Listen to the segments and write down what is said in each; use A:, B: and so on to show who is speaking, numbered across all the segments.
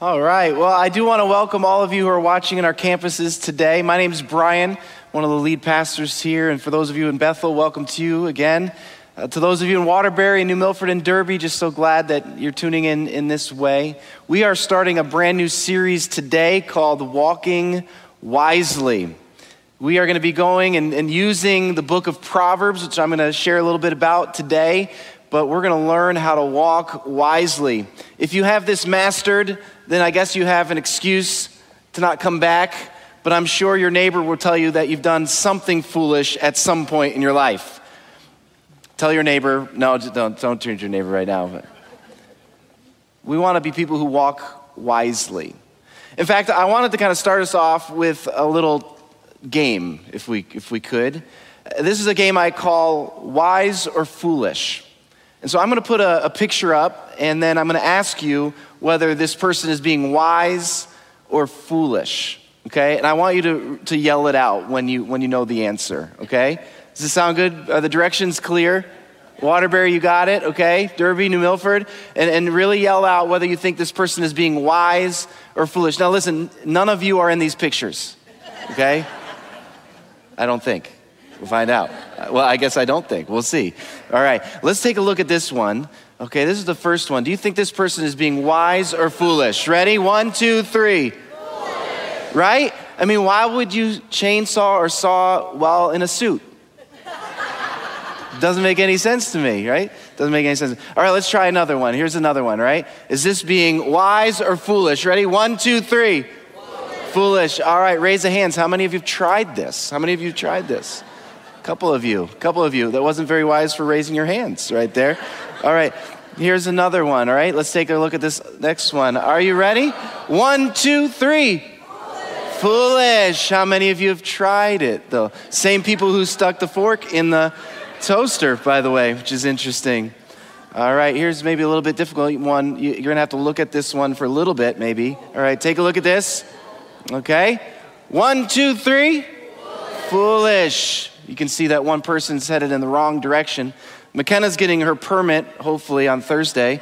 A: All right. Well, I do want to welcome all of you who are watching in our campuses today. My name is Brian, one of the lead pastors here. And for those of you in Bethel, welcome to you again. Uh, to those of you in Waterbury, New Milford, and Derby, just so glad that you're tuning in in this way. We are starting a brand new series today called Walking Wisely. We are going to be going and, and using the book of Proverbs, which I'm going to share a little bit about today, but we're going to learn how to walk wisely. If you have this mastered, then I guess you have an excuse to not come back, but I'm sure your neighbor will tell you that you've done something foolish at some point in your life. Tell your neighbor, no, don't, don't turn to your neighbor right now. But we want to be people who walk wisely. In fact, I wanted to kind of start us off with a little game, if we, if we could. This is a game I call Wise or Foolish. And so I'm going to put a, a picture up, and then I'm going to ask you whether this person is being wise or foolish. Okay? And I want you to, to yell it out when you, when you know the answer. Okay? Does this sound good? Are the directions clear? Waterbury, you got it, okay? Derby, New Milford, and, and really yell out whether you think this person is being wise or foolish. Now, listen, none of you are in these pictures, okay? I don't think. We'll find out. Uh, well, I guess I don't think. We'll see. All right, let's take a look at this one. Okay, this is the first one. Do you think this person is being wise or foolish? Ready? One, two, three. Foolish. Right? I mean, why would you chainsaw or saw while in a suit? Doesn't make any sense to me, right? Doesn't make any sense. All right, let's try another one. Here's another one, right? Is this being wise or foolish? Ready? One, two, three. Foolish. foolish. All right, raise the hands. How many of you have tried this? How many of you have tried this? Couple of you, a couple of you. That wasn't very wise for raising your hands right there. All right, here's another one. All right, let's take a look at this next one. Are you ready? One, two, three. Foolish. How many of you have tried it, though? Same people who stuck the fork in the toaster, by the way, which is interesting. All right, here's maybe a little bit difficult one. You're going to have to look at this one for a little bit, maybe. All right, take a look at this. Okay. One, two, three. Foolish. Foolish. You can see that one person's headed in the wrong direction. McKenna's getting her permit, hopefully, on Thursday.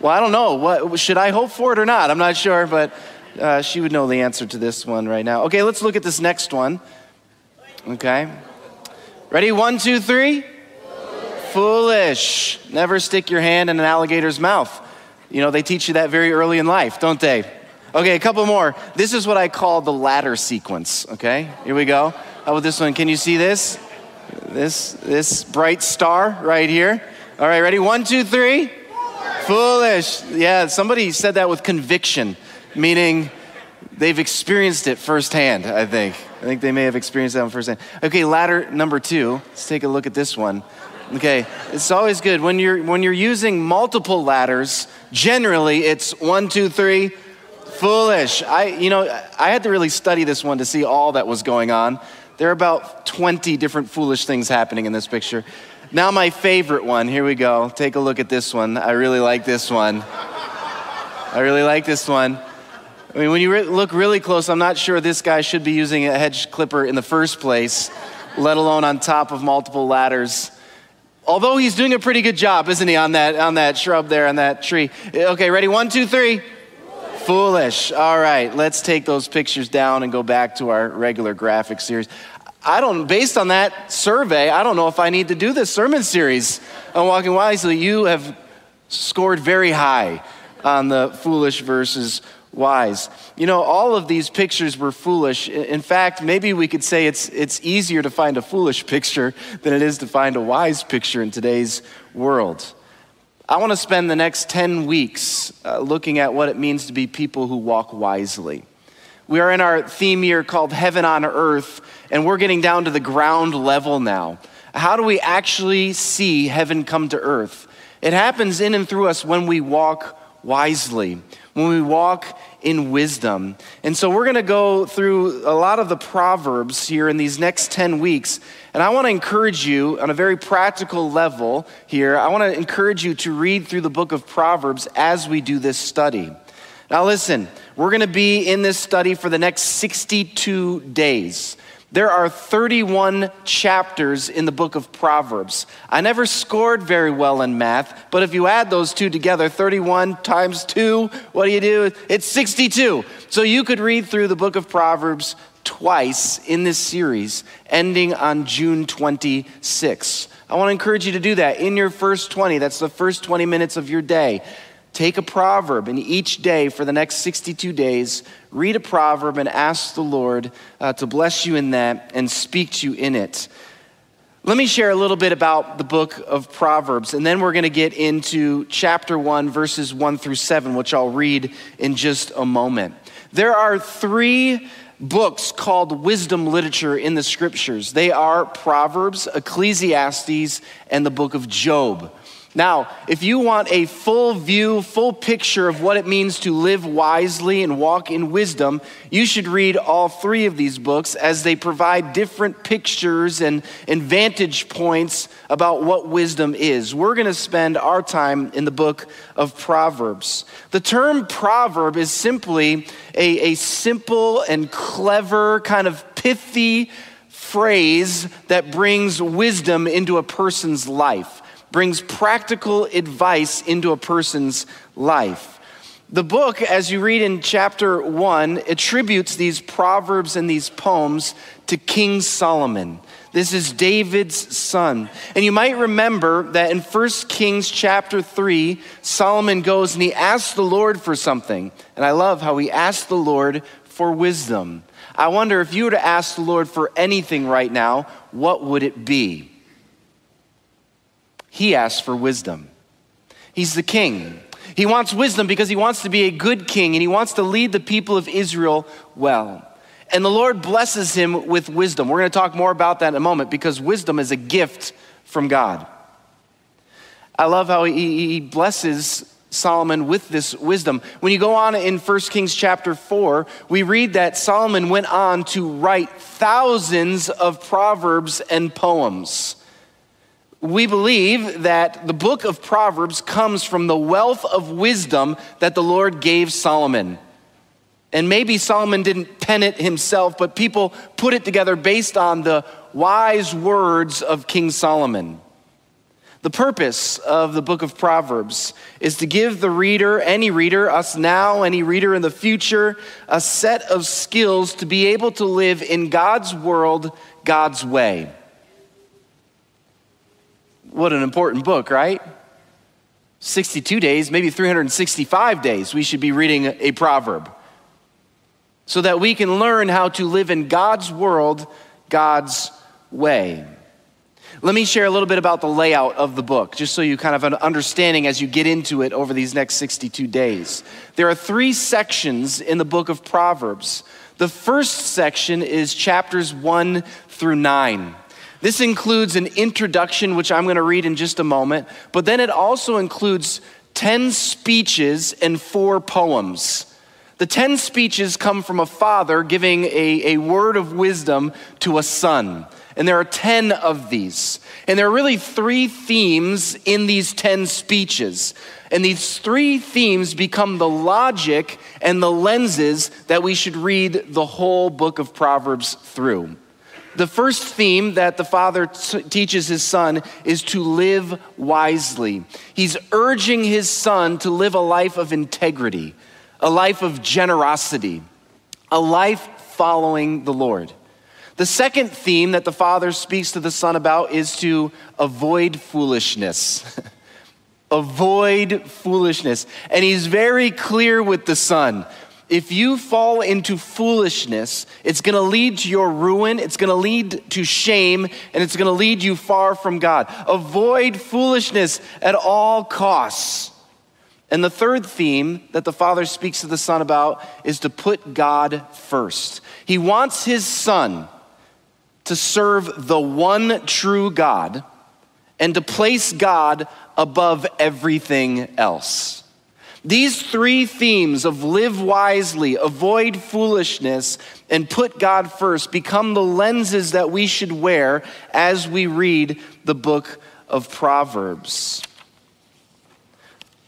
A: Well, I don't know. What, should I hope for it or not? I'm not sure, but uh, she would know the answer to this one right now. Okay, let's look at this next one. Okay. Ready? One, two, three. Foolish. Foolish. Never stick your hand in an alligator's mouth. You know, they teach you that very early in life, don't they? Okay, a couple more. This is what I call the ladder sequence. Okay, here we go. How about this one? Can you see this? This this bright star right here. All right, ready? One, two, three. Foolish. Foolish. Yeah, somebody said that with conviction, meaning they've experienced it firsthand. I think. I think they may have experienced that one firsthand. Okay, ladder number two. Let's take a look at this one. Okay, it's always good when you're when you're using multiple ladders. Generally, it's one, two, three. Foolish. I, you know, I had to really study this one to see all that was going on. There are about 20 different foolish things happening in this picture. Now, my favorite one. Here we go. Take a look at this one. I really like this one. I really like this one. I mean, when you re- look really close, I'm not sure this guy should be using a hedge clipper in the first place, let alone on top of multiple ladders. Although he's doing a pretty good job, isn't he, on that, on that shrub there, on that tree? Okay, ready? One, two, three. Foolish. All right, let's take those pictures down and go back to our regular graphic series. I don't, based on that survey, I don't know if I need to do this sermon series on walking wisely. You have scored very high on the foolish versus wise. You know, all of these pictures were foolish. In fact, maybe we could say it's, it's easier to find a foolish picture than it is to find a wise picture in today's world. I want to spend the next 10 weeks uh, looking at what it means to be people who walk wisely. We are in our theme year called Heaven on Earth, and we're getting down to the ground level now. How do we actually see heaven come to earth? It happens in and through us when we walk wisely, when we walk in wisdom. And so we're going to go through a lot of the Proverbs here in these next 10 weeks. And I want to encourage you on a very practical level here. I want to encourage you to read through the book of Proverbs as we do this study. Now, listen, we're going to be in this study for the next 62 days. There are 31 chapters in the book of Proverbs. I never scored very well in math, but if you add those two together, 31 times 2, what do you do? It's 62. So you could read through the book of Proverbs twice in this series, ending on June 26. I want to encourage you to do that in your first 20. That's the first 20 minutes of your day. Take a proverb, and each day for the next 62 days, read a proverb and ask the Lord uh, to bless you in that and speak to you in it. Let me share a little bit about the book of Proverbs, and then we're going to get into chapter 1, verses 1 through 7, which I'll read in just a moment. There are three books called wisdom literature in the scriptures. They are Proverbs, Ecclesiastes, and the book of Job. Now, if you want a full view, full picture of what it means to live wisely and walk in wisdom, you should read all three of these books as they provide different pictures and, and vantage points about what wisdom is. We're going to spend our time in the book of Proverbs. The term proverb is simply a, a simple and clever, kind of pithy phrase that brings wisdom into a person's life brings practical advice into a person's life. The book, as you read in chapter one, attributes these proverbs and these poems to King Solomon. This is David's son. And you might remember that in 1 Kings chapter 3, Solomon goes and he asks the Lord for something. And I love how he asked the Lord for wisdom. I wonder if you were to ask the Lord for anything right now, what would it be? He asks for wisdom. He's the king. He wants wisdom because he wants to be a good king and he wants to lead the people of Israel well. And the Lord blesses him with wisdom. We're going to talk more about that in a moment because wisdom is a gift from God. I love how he, blesses Solomon with this wisdom. When you go on in 1 Kings chapter 4, we read that Solomon went on to write thousands of proverbs and poems we believe that the book of Proverbs comes from the wealth of wisdom that the Lord gave Solomon. And maybe Solomon didn't pen it himself, but people put it together based on the wise words of King Solomon. The purpose of the book of Proverbs is to give the reader, any reader, us now, any reader in the future, a set of skills to be able to live in God's world, God's way. What an important book, right? 62 days, maybe 365 days, we should be reading a proverb so that we can learn how to live in God's world, God's way. Let me share a little bit about the layout of the book, just so you kind of have an understanding as you get into it over these next 62 days. There are three sections in the book of Proverbs. The first section is chapters 1 through 9. This includes an introduction, which I'm going to read in just a moment, but then it also includes 10 speeches and four poems. The 10 speeches come from a father giving a, a word of wisdom to a son. And there are 10 of these. And there are really three themes in these 10 speeches. And these three themes become the logic and the lenses that we should read the whole book of Proverbs through. The first theme that the father t- teaches his son is to live wisely. He's urging his son to live a life of integrity, a life of generosity, a life following the Lord. The second theme that the father speaks to the son about is to avoid foolishness. avoid foolishness. And he's very clear with the son if you fall into foolishness, it's going to lead to your ruin, it's going to lead to shame, and it's going to lead you far from God. Avoid foolishness at all costs. And the third theme that the Father speaks to the Son about is to put God first. He wants his Son to serve the one true God and to place God above everything else. These three themes of live wisely, avoid foolishness, and put God first become the lenses that we should wear as we read the book of Proverbs.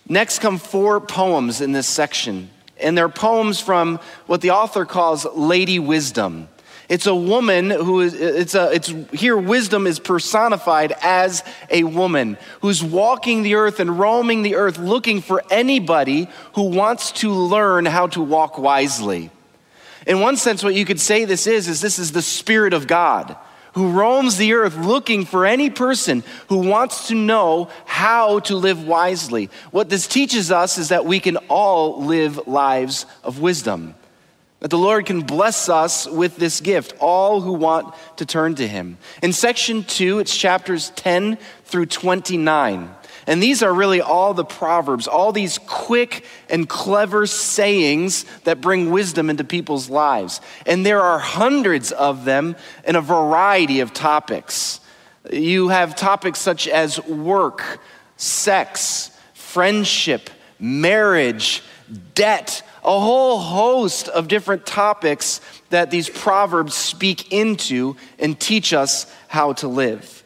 A: Next come four poems in this section, and they're poems from what the author calls Lady Wisdom. It's a woman who is, it's a, it's here wisdom is personified as a woman who's walking the earth and roaming the earth looking for anybody who wants to learn how to walk wisely. In one sense, what you could say this is, is this is the Spirit of God who roams the earth looking for any person who wants to know how to live wisely. What this teaches us is that we can all live lives of wisdom. That the Lord can bless us with this gift, all who want to turn to Him. In section two, it's chapters 10 through 29. And these are really all the Proverbs, all these quick and clever sayings that bring wisdom into people's lives. And there are hundreds of them in a variety of topics. You have topics such as work, sex, friendship, marriage, debt, a whole host of different topics that these proverbs speak into and teach us how to live.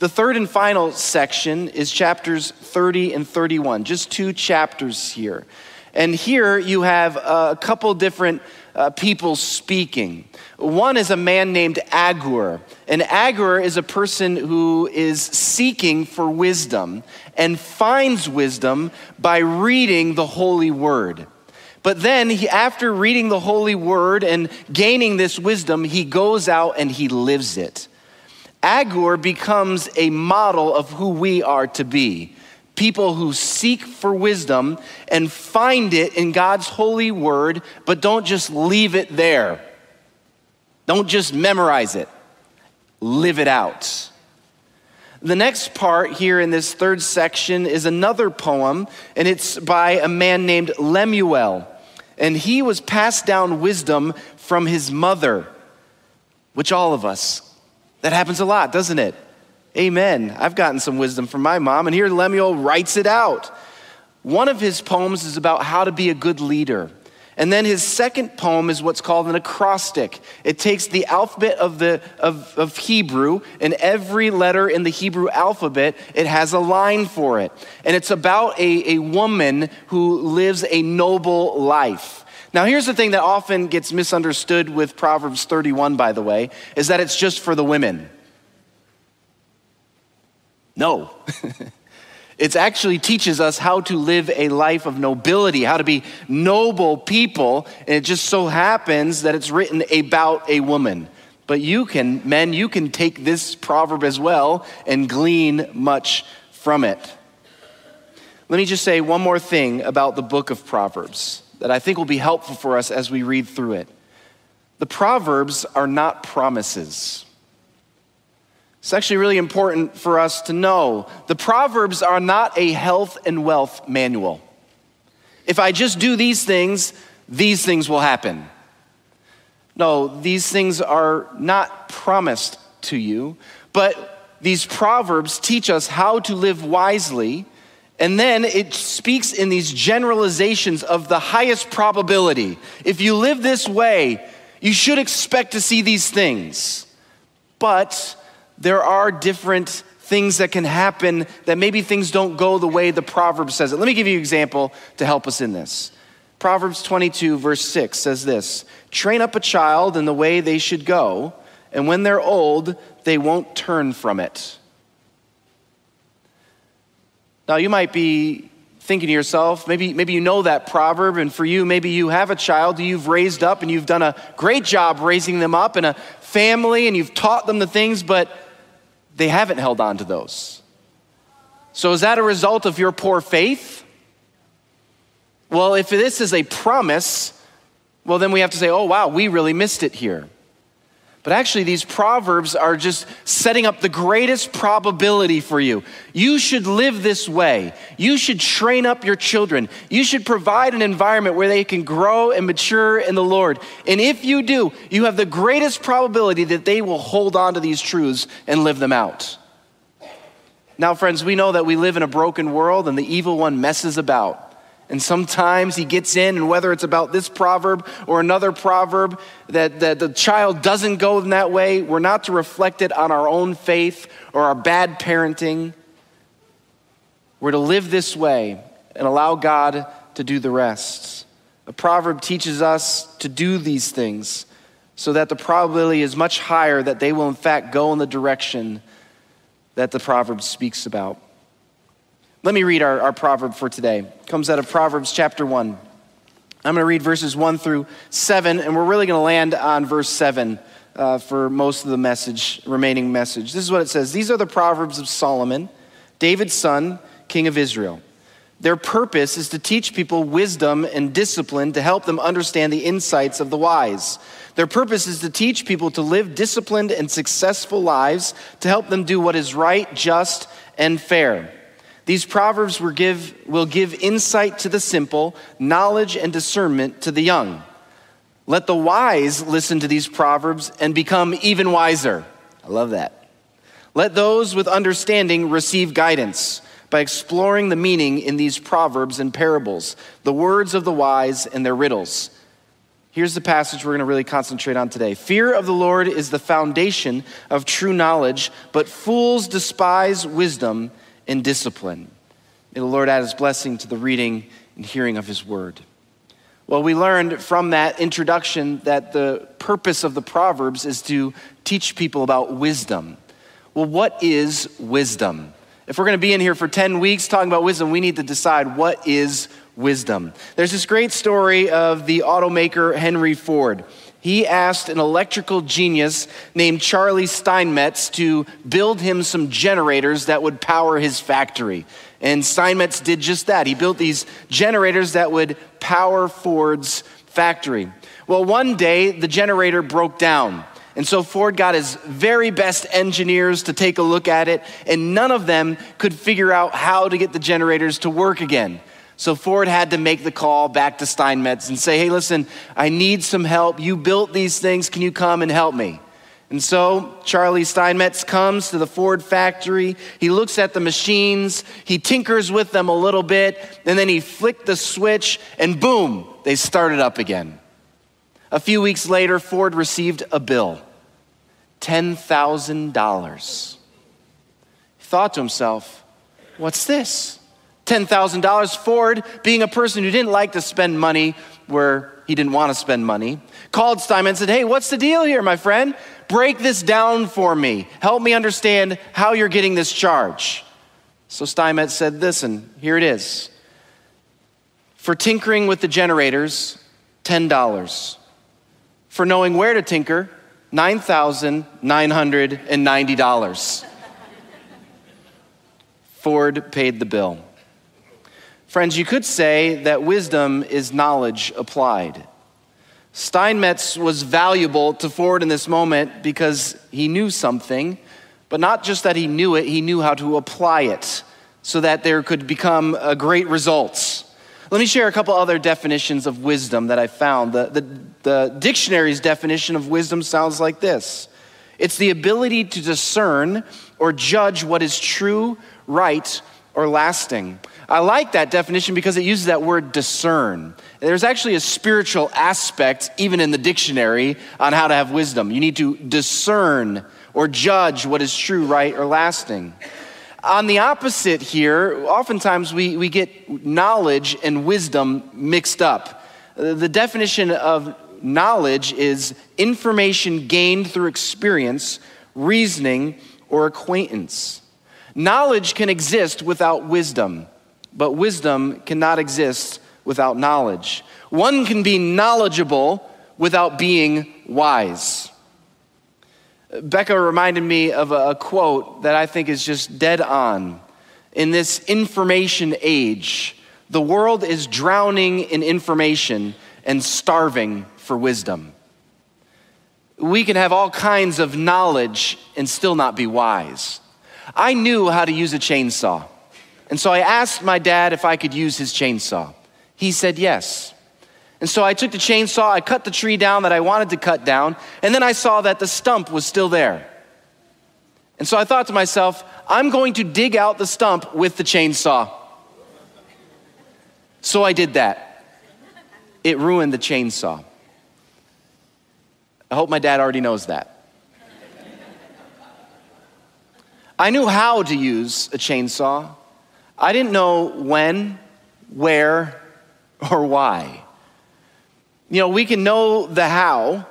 A: The third and final section is chapters 30 and 31, just two chapters here. And here you have a couple different uh, people speaking. One is a man named Agur. And Agur is a person who is seeking for wisdom and finds wisdom by reading the Holy Word. But then, he, after reading the Holy Word and gaining this wisdom, he goes out and he lives it. Agur becomes a model of who we are to be people who seek for wisdom and find it in God's holy word, but don't just leave it there. Don't just memorize it, live it out. The next part here in this third section is another poem, and it's by a man named Lemuel. And he was passed down wisdom from his mother, which all of us, that happens a lot, doesn't it? Amen. I've gotten some wisdom from my mom, and here Lemuel writes it out. One of his poems is about how to be a good leader. And then his second poem is what's called an acrostic. It takes the alphabet of, the, of, of Hebrew, and every letter in the Hebrew alphabet, it has a line for it. And it's about a, a woman who lives a noble life. Now, here's the thing that often gets misunderstood with Proverbs 31, by the way, is that it's just for the women. No. It actually teaches us how to live a life of nobility, how to be noble people. And it just so happens that it's written about a woman. But you can, men, you can take this proverb as well and glean much from it. Let me just say one more thing about the book of Proverbs that I think will be helpful for us as we read through it. The Proverbs are not promises. It's actually really important for us to know. The Proverbs are not a health and wealth manual. If I just do these things, these things will happen. No, these things are not promised to you, but these Proverbs teach us how to live wisely. And then it speaks in these generalizations of the highest probability. If you live this way, you should expect to see these things. But there are different things that can happen that maybe things don't go the way the proverb says it. Let me give you an example to help us in this. Proverbs 22, verse 6 says this Train up a child in the way they should go, and when they're old, they won't turn from it. Now, you might be thinking to yourself, maybe, maybe you know that proverb, and for you, maybe you have a child you've raised up and you've done a great job raising them up in a family and you've taught them the things, but they haven't held on to those. So, is that a result of your poor faith? Well, if this is a promise, well, then we have to say, oh, wow, we really missed it here. But actually, these proverbs are just setting up the greatest probability for you. You should live this way. You should train up your children. You should provide an environment where they can grow and mature in the Lord. And if you do, you have the greatest probability that they will hold on to these truths and live them out. Now, friends, we know that we live in a broken world and the evil one messes about. And sometimes he gets in, and whether it's about this proverb or another proverb, that, that the child doesn't go in that way, we're not to reflect it on our own faith or our bad parenting. We're to live this way and allow God to do the rest. The proverb teaches us to do these things, so that the probability is much higher that they will, in fact, go in the direction that the proverb speaks about. Let me read our, our proverb for today. It comes out of Proverbs chapter 1. I'm going to read verses 1 through 7, and we're really going to land on verse 7 uh, for most of the message, remaining message. This is what it says These are the Proverbs of Solomon, David's son, king of Israel. Their purpose is to teach people wisdom and discipline to help them understand the insights of the wise. Their purpose is to teach people to live disciplined and successful lives to help them do what is right, just, and fair. These proverbs will give, will give insight to the simple, knowledge and discernment to the young. Let the wise listen to these proverbs and become even wiser. I love that. Let those with understanding receive guidance by exploring the meaning in these proverbs and parables, the words of the wise and their riddles. Here's the passage we're going to really concentrate on today. Fear of the Lord is the foundation of true knowledge, but fools despise wisdom and discipline. May the Lord add his blessing to the reading and hearing of his word. Well, we learned from that introduction that the purpose of the Proverbs is to teach people about wisdom. Well, what is wisdom? If we're going to be in here for 10 weeks talking about wisdom, we need to decide what is wisdom. There's this great story of the automaker Henry Ford. He asked an electrical genius named Charlie Steinmetz to build him some generators that would power his factory. And Steinmetz did just that. He built these generators that would power Ford's factory. Well, one day the generator broke down. And so Ford got his very best engineers to take a look at it, and none of them could figure out how to get the generators to work again. So Ford had to make the call back to Steinmetz and say, hey, listen, I need some help. You built these things. Can you come and help me? And so Charlie Steinmetz comes to the Ford factory. He looks at the machines, he tinkers with them a little bit, and then he flicked the switch, and boom, they started up again. A few weeks later, Ford received a bill $10,000. He thought to himself, What's this? $10,000. Ford, being a person who didn't like to spend money where he didn't want to spend money, called Steinmetz and said, Hey, what's the deal here, my friend? Break this down for me. Help me understand how you're getting this charge. So Steinmetz said, Listen, here it is. For tinkering with the generators, $10. For knowing where to tinker, $9,990. Ford paid the bill. Friends, you could say that wisdom is knowledge applied. Steinmetz was valuable to Ford in this moment because he knew something, but not just that he knew it, he knew how to apply it so that there could become great results. Let me share a couple other definitions of wisdom that I found. The, the, the dictionary's definition of wisdom sounds like this it's the ability to discern or judge what is true, right, or lasting. I like that definition because it uses that word discern. There's actually a spiritual aspect, even in the dictionary, on how to have wisdom. You need to discern or judge what is true, right, or lasting. On the opposite here, oftentimes we, we get knowledge and wisdom mixed up. The definition of knowledge is information gained through experience, reasoning, or acquaintance. Knowledge can exist without wisdom but wisdom cannot exist without knowledge. One can be knowledgeable without being wise. Becca reminded me of a, quote that I think is just dead on. In this information age, the world is drowning in information and starving for wisdom. We can have all kinds of knowledge and still not be wise. I knew how to use a chainsaw. And so I asked my dad if I could use his chainsaw. He said yes. And so I took the chainsaw, I cut the tree down that I wanted to cut down, and then I saw that the stump was still there. And so I thought to myself, I'm going to dig out the stump with the chainsaw. So I did that. It ruined the chainsaw. I hope my dad already knows that. I knew how to use a chainsaw, I didn't know when, where, or why. You know, we can know the how,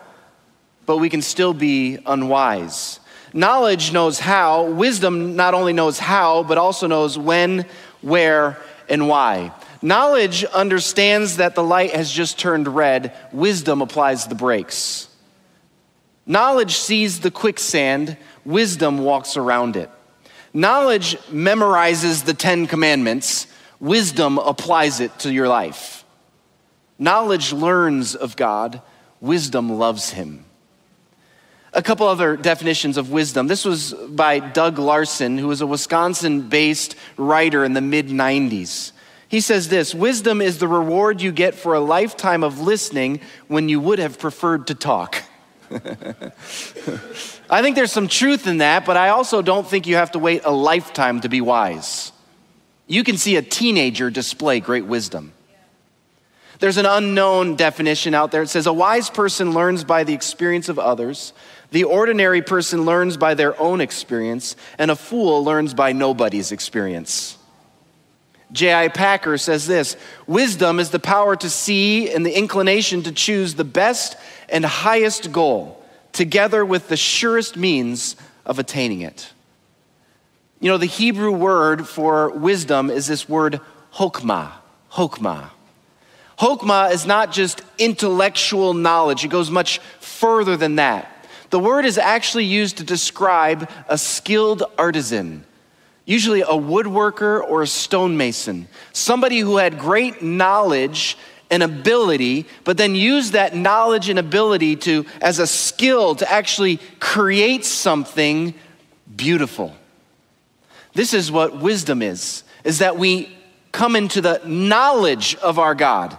A: but we can still be unwise. Knowledge knows how, wisdom not only knows how, but also knows when, where, and why. Knowledge understands that the light has just turned red, wisdom applies the brakes. Knowledge sees the quicksand, wisdom walks around it. Knowledge memorizes the Ten Commandments, wisdom applies it to your life. Knowledge learns of God, wisdom loves him. A couple other definitions of wisdom. This was by Doug Larson, who was a Wisconsin based writer in the mid 90s. He says this Wisdom is the reward you get for a lifetime of listening when you would have preferred to talk. I think there's some truth in that, but I also don't think you have to wait a lifetime to be wise. You can see a teenager display great wisdom. There's an unknown definition out there. It says a wise person learns by the experience of others, the ordinary person learns by their own experience, and a fool learns by nobody's experience. J.I. Packer says this Wisdom is the power to see and the inclination to choose the best and highest goal, together with the surest means of attaining it. You know, the Hebrew word for wisdom is this word hokmah. Hokmah. Hokmah is not just intellectual knowledge, it goes much further than that. The word is actually used to describe a skilled artisan usually a woodworker or a stonemason, somebody who had great knowledge and ability, but then use that knowledge and ability to, as a skill, to actually create something beautiful. This is what wisdom is, is that we come into the knowledge of our God.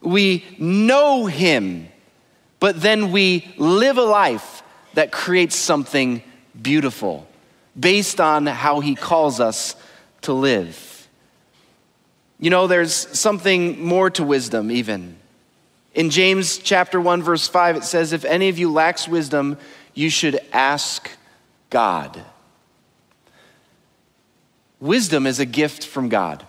A: We know Him, but then we live a life that creates something beautiful based on how he calls us to live. You know, there's something more to wisdom, even. In James chapter 1, verse 5, it says, If any of you lacks wisdom, you should ask God. Wisdom is a gift from God.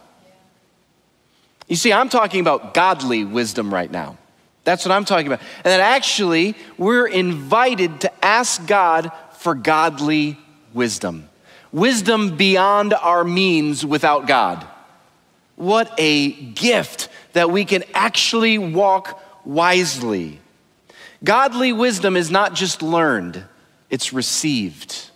A: You see, I'm talking about godly wisdom right now. That's what I'm talking about. And that actually, we're invited to ask God for godly wisdom. Wisdom beyond our means without God. What a gift that we can actually walk wisely. Godly wisdom is not just learned, it's received.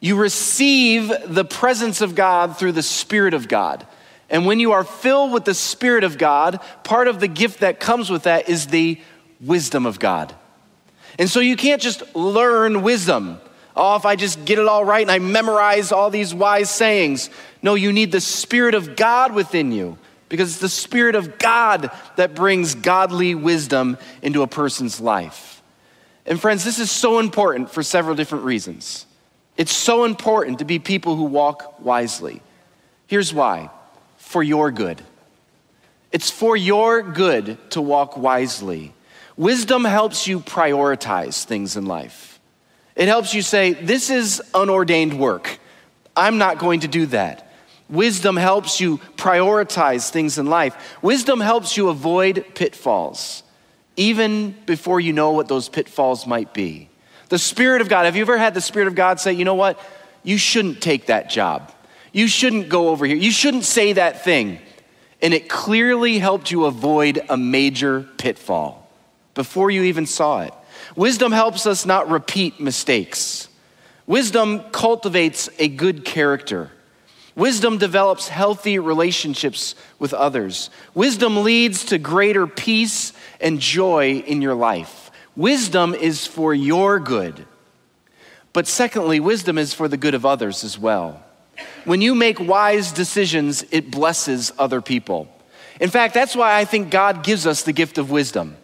A: You receive the presence of God through the Spirit of God. And when you are filled with the Spirit of God, part of the gift that comes with that is the wisdom of God. And so you can't just learn wisdom. Oh, if I just get it all right and I memorize all these wise sayings. No, you need the Spirit of God within you because it's the Spirit of God that brings godly wisdom into a person's life. And friends, this is so important for several different reasons. It's so important to be people who walk wisely. Here's why for your good. It's for your good to walk wisely. Wisdom helps you prioritize things in life. It helps you say, This is unordained work. I'm not going to do that. Wisdom helps you prioritize things in life. Wisdom helps you avoid pitfalls, even before you know what those pitfalls might be. The Spirit of God, have you ever had the Spirit of God say, you know what? You shouldn't take that job. You shouldn't go over here. You shouldn't say that thing. And it clearly helped you avoid a major pitfall before you even saw it. Wisdom helps us not repeat mistakes. Wisdom cultivates a good character. Wisdom develops healthy relationships with others. Wisdom leads to greater peace and joy in your life. Wisdom is for your good. But secondly, wisdom is for the good of others as well. When you make wise decisions, it blesses other people. In fact, that's why I think God gives us the gift of wisdom.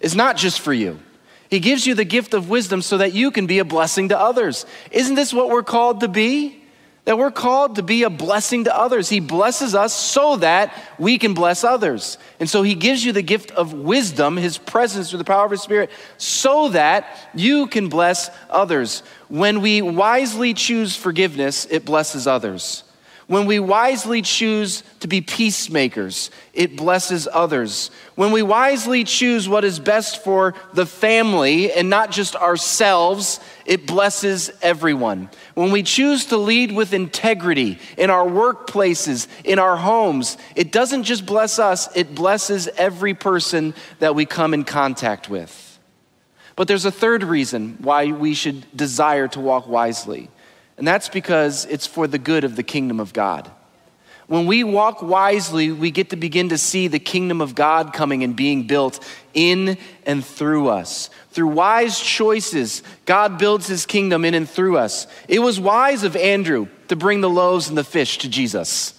A: It's not just for you. He gives you the gift of wisdom so that you can be a blessing to others. Isn't this what we're called to be? That we're called to be a blessing to others. He blesses us so that we can bless others. And so He gives you the gift of wisdom, His presence through the power of His Spirit, so that you can bless others. When we wisely choose forgiveness, it blesses others. When we wisely choose to be peacemakers, it blesses others. When we wisely choose what is best for the family and not just ourselves, it blesses everyone. When we choose to lead with integrity in our workplaces, in our homes, it doesn't just bless us, it blesses every person that we come in contact with. But there's a third reason why we should desire to walk wisely. And that's because it's for the good of the kingdom of God. When we walk wisely, we get to begin to see the kingdom of God coming and being built in and through us. Through wise choices, God builds his kingdom in and through us. It was wise of Andrew to bring the loaves and the fish to Jesus.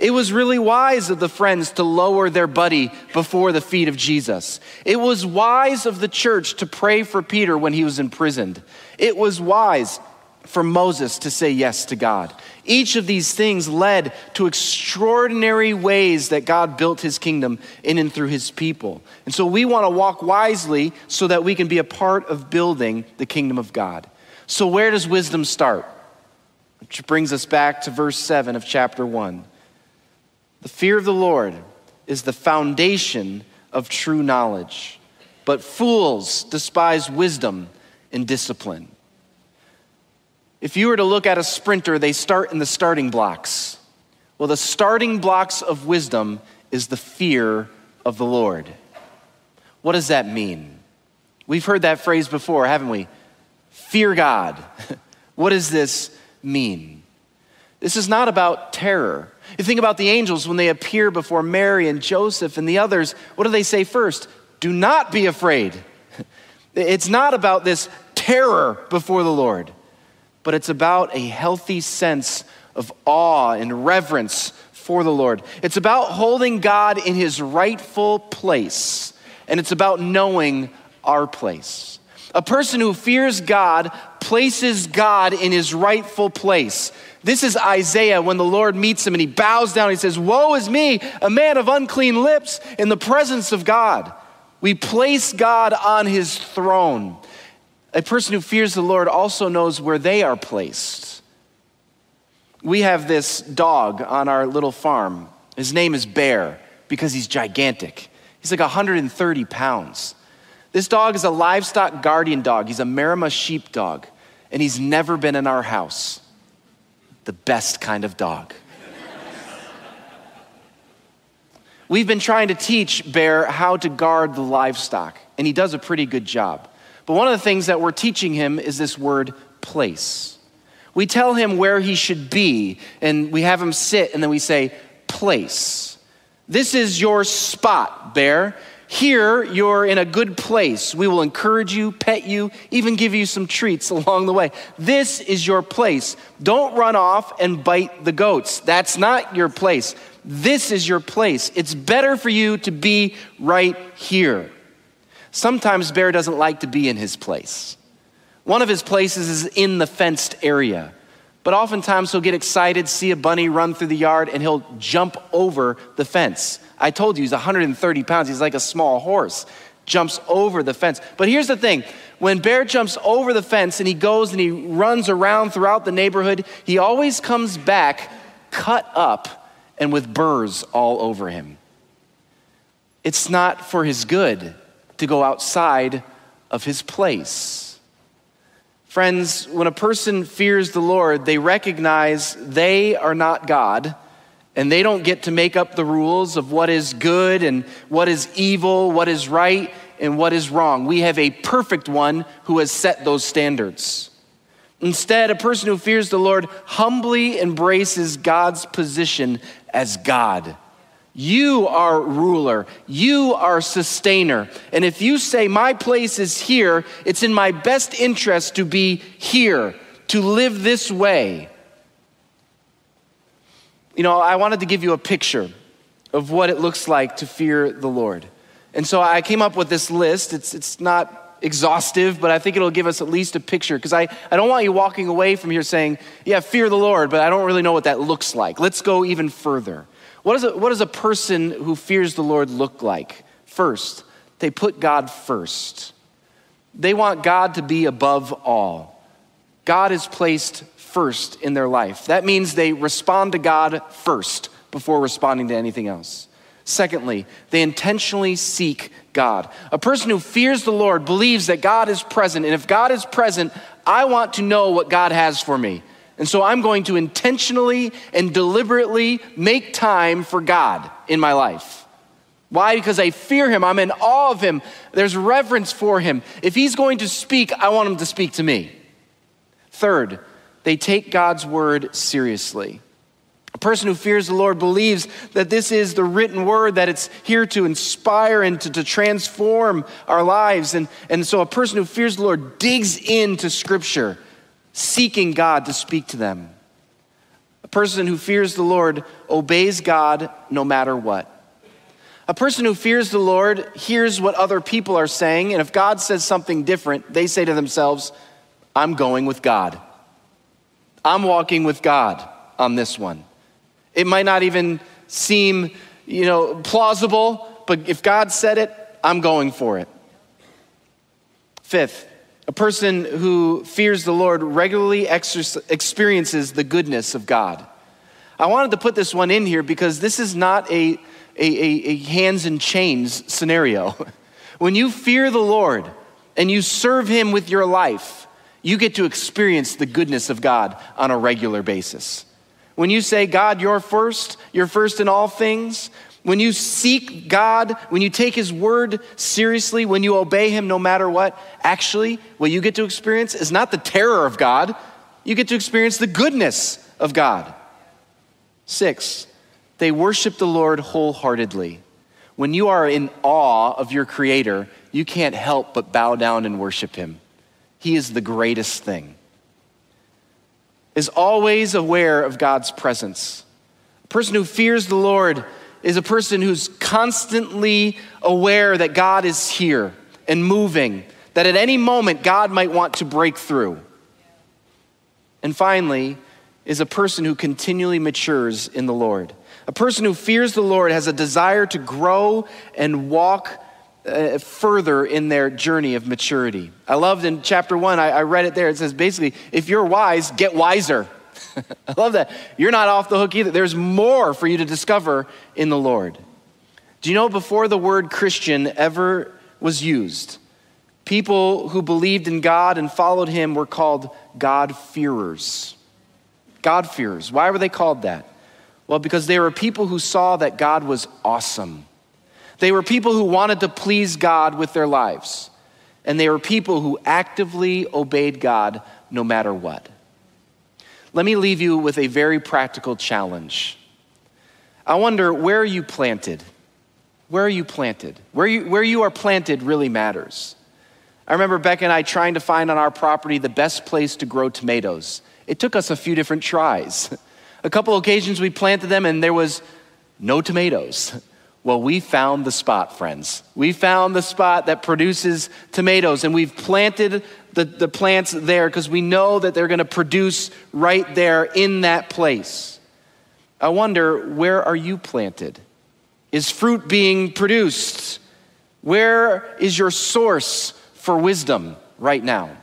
A: It was really wise of the friends to lower their buddy before the feet of Jesus. It was wise of the church to pray for Peter when he was imprisoned. It was wise for Moses to say yes to God. Each of these things led to extraordinary ways that God built his kingdom in and through his people. And so we want to walk wisely so that we can be a part of building the kingdom of God. So, where does wisdom start? Which brings us back to verse 7 of chapter 1. The fear of the Lord is the foundation of true knowledge, but fools despise wisdom and discipline. If you were to look at a sprinter, they start in the starting blocks. Well, the starting blocks of wisdom is the fear of the Lord. What does that mean? We've heard that phrase before, haven't we? Fear God. what does this mean? This is not about terror. You think about the angels when they appear before Mary and Joseph and the others, what do they say first? Do not be afraid. It's not about this terror before the Lord but it's about a healthy sense of awe and reverence for the Lord. It's about holding God in his rightful place, and it's about knowing our place. A person who fears God places God in his rightful place. This is Isaiah when the Lord meets him and he bows down. He says, Woe is me, a man of unclean lips, in the presence of God. We place God on his throne. A person who fears the Lord also knows where they are placed. We have this dog on our little farm. His name is Bear because he's gigantic. He's like 130 pounds. This dog is a livestock guardian dog. He's a Maremma sheepdog, and he's never been in our house. The best kind of dog. We've been trying to teach Bear how to guard the livestock, and he does a pretty good job. But one of the things that we're teaching him is this word place. We tell him where he should be, and we have him sit, and then we say, place. This is your spot, bear. Here, you're in a good place. We will encourage you, pet you, even give you some treats along the way. This is your place. Don't run off and bite the goats. That's not your place. This is your place. It's better for you to be right here. Sometimes Bear doesn't like to be in his place. One of his places is in the fenced area. But oftentimes he'll get excited, see a bunny run through the yard, and he'll jump over the fence. I told you he's 130 pounds. He's like a small horse, jumps over the fence. But here's the thing when Bear jumps over the fence and he goes and he runs around throughout the neighborhood, he always comes back cut up and with burrs all over him. It's not for his good to go outside of his place. Friends, when a person fears the Lord, they recognize they are not God and they don't get to make up the rules of what is good and what is evil, what is right and what is wrong. We have a perfect one who has set those standards. Instead, a person who fears the Lord humbly embraces God's position as God. You are ruler. You are sustainer. And if you say, My place is here, it's in my best interest to be here, to live this way. You know, I wanted to give you a picture of what it looks like to fear the Lord. And so I came up with this list. It's, it's not exhaustive, but I think it'll give us at least a picture because I, I don't want you walking away from here saying, Yeah, fear the Lord, but I don't really know what that looks like. Let's go even further. What, is a, what does a person who fears the Lord look like? First, they put God first. They want God to be above all. God is placed first in their life. That means they respond to God first before responding to anything else. Secondly, they intentionally seek God. A person who fears the Lord believes that God is present, and if God is present, I want to know what God has for me. And so I'm going to intentionally and deliberately make time for God in my life. Why? Because I fear him. I'm in awe of him. There's reverence for him. If he's going to speak, I want him to speak to me. Third, they take God's word seriously. A person who fears the Lord believes that this is the written word, that it's here to inspire and to, to transform our lives. And, and so a person who fears the Lord digs into Scripture, seeking God to speak to them. A person who fears the Lord obeys God no matter what. A person who fears the Lord hears what other people are saying, and if God says something different, they say to themselves, I'm going with God. I'm walking with God on this one. It might not even seem, you know, plausible, but if God said it, I'm going for it. Fifth, a person who fears the Lord regularly experiences the goodness of God. I wanted to put this one in here because this is not a, a, a, a hands and chains scenario. when you fear the Lord and you serve Him with your life, you get to experience the goodness of God on a regular basis. When you say, God, you're first, you're first in all things, when you seek God, when you take His word seriously, when you obey Him no matter what, actually, what you get to experience is not the terror of God, you get to experience the goodness of God. Six, they worship the Lord wholeheartedly. When you are in awe of your Creator, you can't help but bow down and worship Him. He is the greatest thing. Is always aware of God's presence. A person who fears the Lord is a person who's constantly aware that God is here and moving, that at any moment God might want to break through. And finally, is a person who continually matures in the Lord. A person who fears the Lord has a desire to grow and walk uh, further in their journey of maturity. I loved in chapter one, I, I read it there. It says basically, if you're wise, get wiser. I love that. You're not off the hook either. There's more for you to discover in the Lord. Do you know before the word Christian ever was used, people who believed in God and followed him were called God-fearers. God-fearers. Why were they called that? Well, because they were people who saw that God was awesome they were people who wanted to please God with their lives. And they were people who actively obeyed God no matter what. Let me leave you with a very practical challenge. I wonder where are you planted? Where are you planted? Where you, where you are planted really matters. I remember Becca and I trying to find on our property the best place to grow tomatoes. It took us a few different tries. A couple occasions we planted them and there was no tomatoes. Well, we found the spot, friends. We found the spot that produces tomatoes, and we've planted the, the plants there because we know that they're going to produce right there in that place. I wonder, where are you planted? Is fruit being produced? Where is your source for wisdom right now?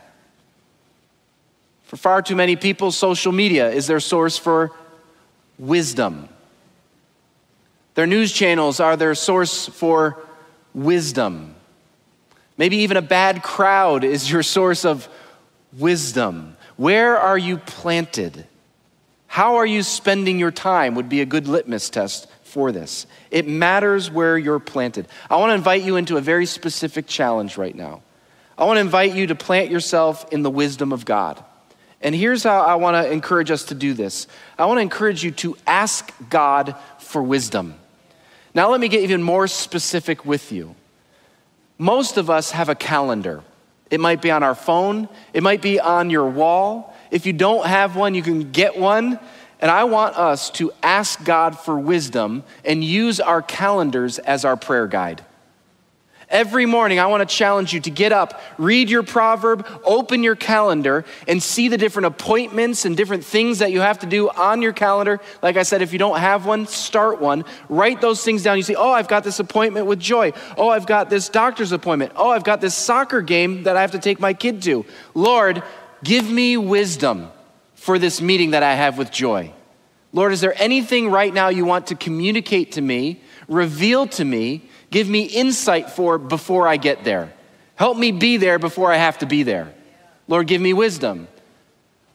A: For far too many people, social media is their source for wisdom. Their news channels are their source for wisdom. Maybe even a bad crowd is your source of wisdom. Where are you planted? How are you spending your time would be a good litmus test for this. It matters where you're planted. I want to invite you into a very specific challenge right now. I want to invite you to plant yourself in the wisdom of God. And here's how I want to encourage us to do this I want to encourage you to ask God for wisdom. Now, let me get even more specific with you. Most of us have a calendar. It might be on our phone, it might be on your wall. If you don't have one, you can get one. And I want us to ask God for wisdom and use our calendars as our prayer guide. Every morning, I want to challenge you to get up, read your proverb, open your calendar, and see the different appointments and different things that you have to do on your calendar. Like I said, if you don't have one, start one. Write those things down. You see, oh, I've got this appointment with Joy. Oh, I've got this doctor's appointment. Oh, I've got this soccer game that I have to take my kid to. Lord, give me wisdom for this meeting that I have with Joy. Lord, is there anything right now you want to communicate to me, reveal to me, give me insight for before I get there? Help me be there before I have to be there. Lord, give me wisdom.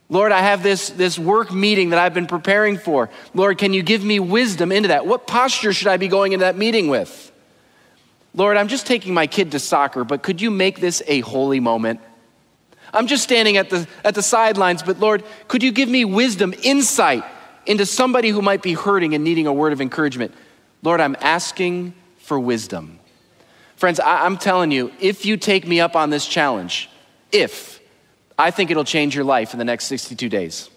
A: Lord, I have this, this work meeting that I've been preparing for. Lord, can you give me wisdom into that? What posture should I be going into that meeting with? Lord, I'm just taking my kid to soccer, but could you make this a holy moment? I'm just standing at the, at the sidelines, but Lord, could you give me wisdom, insight into somebody who might be hurting and needing a word of encouragement? Lord, I'm asking for wisdom. Friends, I, I'm telling you, if you take me up on this challenge, if, I think it'll change your life in the next 62 days.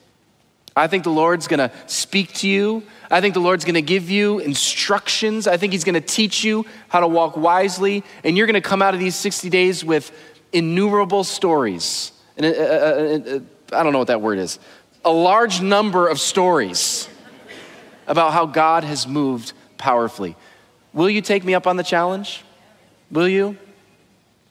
A: I think the Lord's gonna speak to you. I think the Lord's gonna give you instructions. I think He's gonna teach you how to walk wisely. And you're gonna come out of these 60 days with innumerable stories. And uh, uh, uh, I don't know what that word is. A large number of stories about how God has moved powerfully. Will you take me up on the challenge? Will you?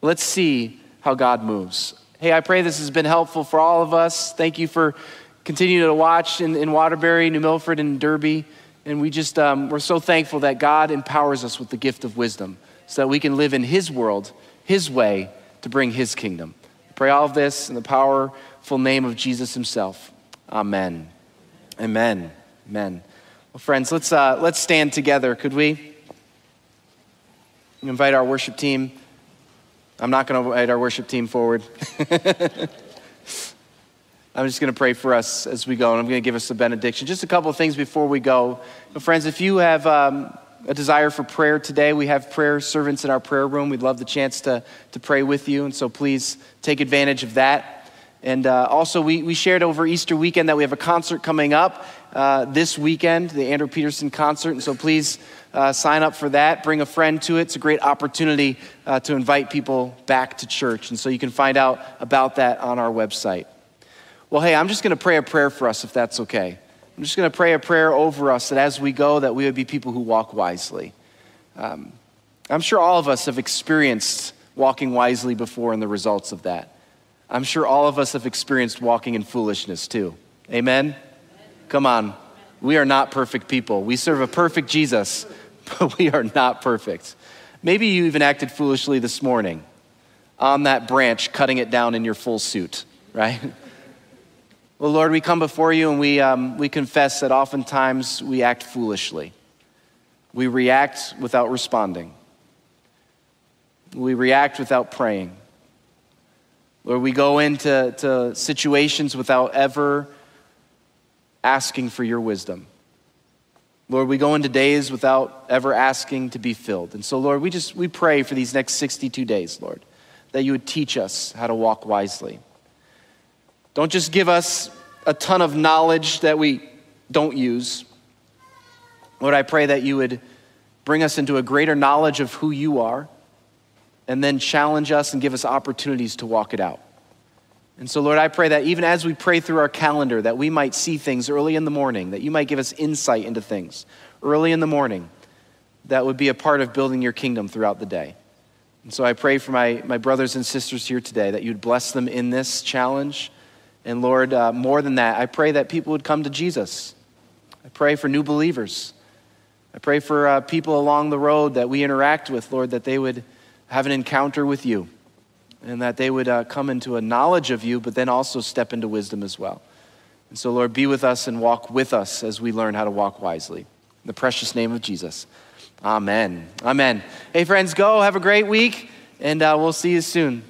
A: Let's see how God moves. Hey, I pray this has been helpful for all of us. Thank you for continuing to watch in, in Waterbury, New Milford, and Derby. And we just, um, we're so thankful that God empowers us with the gift of wisdom so that we can live in His world, His way, to bring His kingdom. I pray all of this in the powerful name of Jesus Himself. Amen. Amen. Amen. Well, friends, let's, uh, let's stand together, could we? Invite our worship team. I'm not going to invite our worship team forward. I'm just going to pray for us as we go, and I'm going to give us a benediction. Just a couple of things before we go. But friends, if you have um, a desire for prayer today, we have prayer servants in our prayer room. We'd love the chance to, to pray with you, and so please take advantage of that. And uh, also, we, we shared over Easter weekend that we have a concert coming up uh, this weekend, the Andrew Peterson concert. And so please uh, sign up for that. Bring a friend to it. It's a great opportunity uh, to invite people back to church. And so you can find out about that on our website. Well, hey, I'm just going to pray a prayer for us if that's okay. I'm just going to pray a prayer over us that as we go, that we would be people who walk wisely. Um, I'm sure all of us have experienced walking wisely before and the results of that. I'm sure all of us have experienced walking in foolishness too. Amen? Come on. We are not perfect people. We serve a perfect Jesus but we are not perfect. Maybe you even acted foolishly this morning on that branch, cutting it down in your full suit, right? Well, Lord, we come before you and we, um, we confess that oftentimes we act foolishly. We react without responding, we react without praying. Lord, we go into to situations without ever asking for your wisdom. Lord, we go into days without ever asking to be filled. And so, Lord, we just we pray for these next 62 days, Lord, that you would teach us how to walk wisely. Don't just give us a ton of knowledge that we don't use. Lord, I pray that you would bring us into a greater knowledge of who you are and then challenge us and give us opportunities to walk it out. And so, Lord, I pray that even as we pray through our calendar, that we might see things early in the morning, that you might give us insight into things early in the morning that would be a part of building your kingdom throughout the day. And so I pray for my, my brothers and sisters here today that you'd bless them in this challenge. And Lord, uh, more than that, I pray that people would come to Jesus. I pray for new believers. I pray for uh, people along the road that we interact with, Lord, that they would have an encounter with you and that they would uh, come into a knowledge of you, but then also step into wisdom as well. And so, Lord, be with us and walk with us as we learn how to walk wisely. In the precious name of Jesus. Amen. Amen. Hey, friends, go. Have a great week, and uh, we'll see you soon.